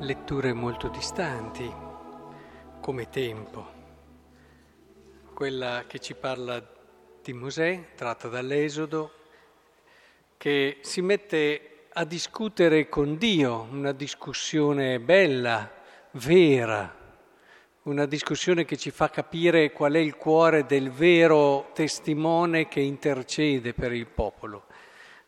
letture molto distanti come tempo. Quella che ci parla di Mosè, tratta dall'Esodo, che si mette a discutere con Dio, una discussione bella, vera, una discussione che ci fa capire qual è il cuore del vero testimone che intercede per il popolo.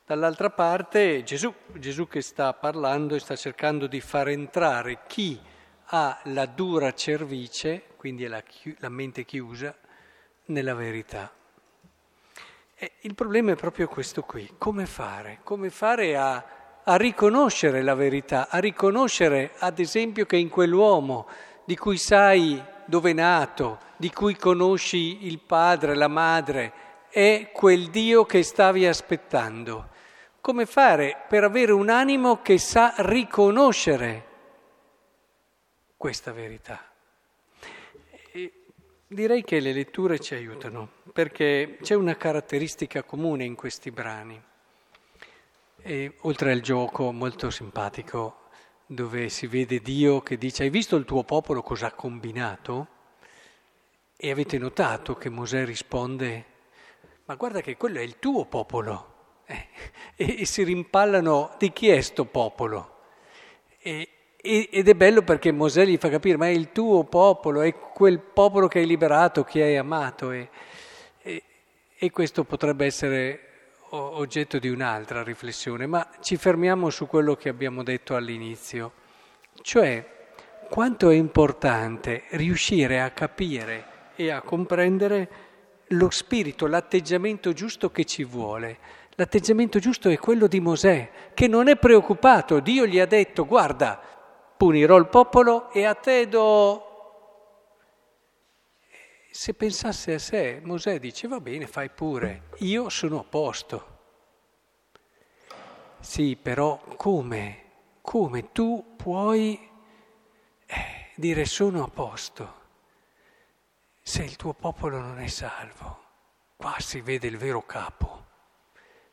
Dall'altra parte Gesù, Gesù che sta parlando e sta cercando di far entrare chi ha la dura cervice, quindi la, la mente chiusa, nella verità. E il problema è proprio questo qui, come fare? Come fare a, a riconoscere la verità, a riconoscere ad esempio che in quell'uomo di cui sai dove è nato, di cui conosci il padre, la madre, è quel Dio che stavi aspettando. Come fare per avere un animo che sa riconoscere questa verità? E direi che le letture ci aiutano, perché c'è una caratteristica comune in questi brani. E, oltre al gioco molto simpatico, dove si vede Dio che dice hai visto il tuo popolo cosa ha combinato? E avete notato che Mosè risponde ma guarda che quello è il tuo popolo. Eh, e, e, si rimpallano di chi è sto popolo. E, e, ed è bello perché Mosè gli fa capire, ma è il tuo popolo, è quel popolo che hai liberato, che hai amato. E, e questo potrebbe essere oggetto di un'altra riflessione, ma ci fermiamo su quello che abbiamo detto all'inizio, cioè quanto è importante riuscire a capire e a comprendere lo spirito, l'atteggiamento giusto che ci vuole L'atteggiamento giusto è quello di Mosè, che non è preoccupato. Dio gli ha detto, guarda, punirò il popolo e a te do... Se pensasse a sé, Mosè dice, va bene, fai pure, io sono a posto. Sì, però come? Come tu puoi eh, dire sono a posto se il tuo popolo non è salvo? Qua si vede il vero capo.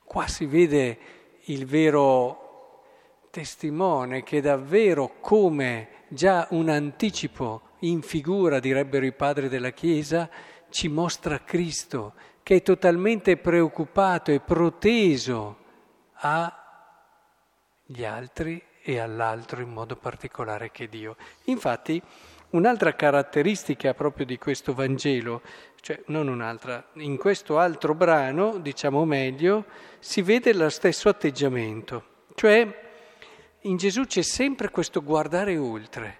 Qua si vede il vero testimone che davvero come già un anticipo in figura, direbbero i padri della Chiesa, ci mostra Cristo, che è totalmente preoccupato e proteso agli altri e all'altro in modo particolare che Dio. Infatti, un'altra caratteristica proprio di questo Vangelo cioè non un'altra, in questo altro brano, diciamo meglio, si vede lo stesso atteggiamento, cioè in Gesù c'è sempre questo guardare oltre.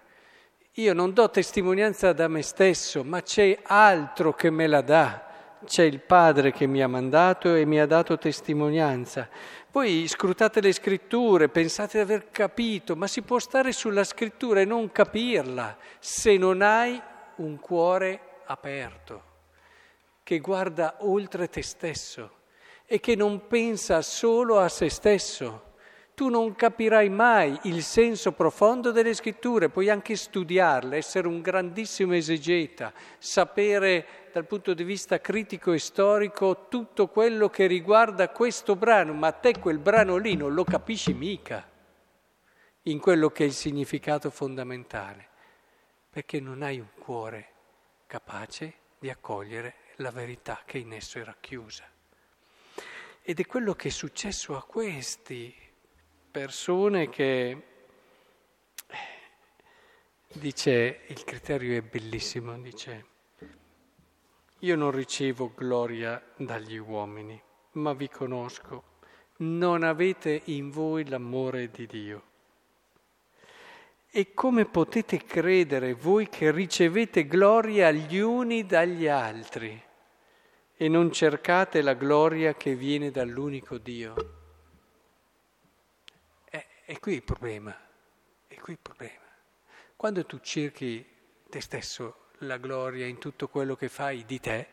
Io non do testimonianza da me stesso, ma c'è altro che me la dà. C'è il Padre che mi ha mandato e mi ha dato testimonianza. Voi scrutate le scritture, pensate di aver capito, ma si può stare sulla scrittura e non capirla se non hai un cuore aperto che guarda oltre te stesso e che non pensa solo a se stesso. Tu non capirai mai il senso profondo delle scritture, puoi anche studiarle, essere un grandissimo esegeta, sapere dal punto di vista critico e storico tutto quello che riguarda questo brano, ma te quel brano lì non lo capisci mica in quello che è il significato fondamentale, perché non hai un cuore capace di accogliere la verità che in esso è racchiusa. Ed è quello che è successo a questi persone che, eh, dice, il criterio è bellissimo, dice, io non ricevo gloria dagli uomini, ma vi conosco, non avete in voi l'amore di Dio. E come potete credere voi che ricevete gloria gli uni dagli altri? e non cercate la gloria che viene dall'unico Dio. È qui il problema, è qui il problema. Quando tu cerchi te stesso la gloria in tutto quello che fai di te,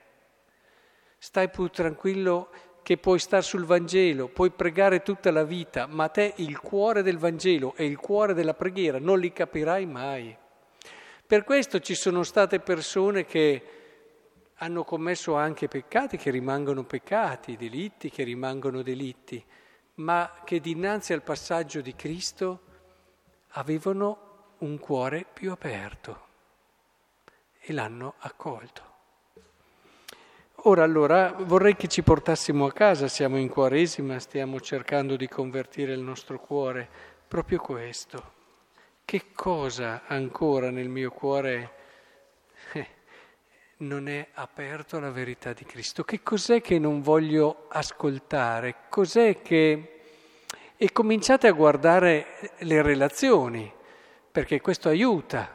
stai pur tranquillo che puoi stare sul Vangelo, puoi pregare tutta la vita, ma te il cuore del Vangelo e il cuore della preghiera non li capirai mai. Per questo ci sono state persone che hanno commesso anche peccati che rimangono peccati, delitti che rimangono delitti, ma che dinanzi al passaggio di Cristo avevano un cuore più aperto e l'hanno accolto. Ora allora vorrei che ci portassimo a casa, siamo in Quaresima, stiamo cercando di convertire il nostro cuore, proprio questo. Che cosa ancora nel mio cuore eh, non è aperto alla verità di Cristo? Che cos'è che non voglio ascoltare? Cos'è che... E cominciate a guardare le relazioni, perché questo aiuta.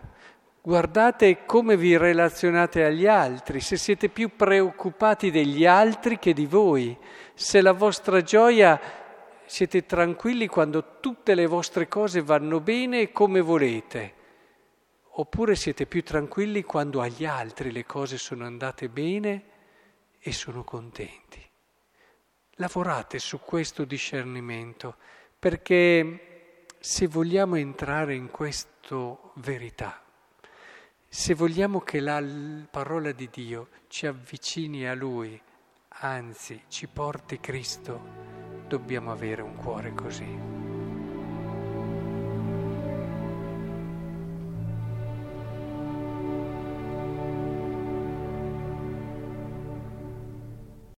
Guardate come vi relazionate agli altri, se siete più preoccupati degli altri che di voi, se la vostra gioia siete tranquilli quando tutte le vostre cose vanno bene e come volete, oppure siete più tranquilli quando agli altri le cose sono andate bene e sono contenti. Lavorate su questo discernimento perché se vogliamo entrare in questa verità, se vogliamo che la parola di Dio ci avvicini a Lui, anzi ci porti Cristo, dobbiamo avere un cuore così.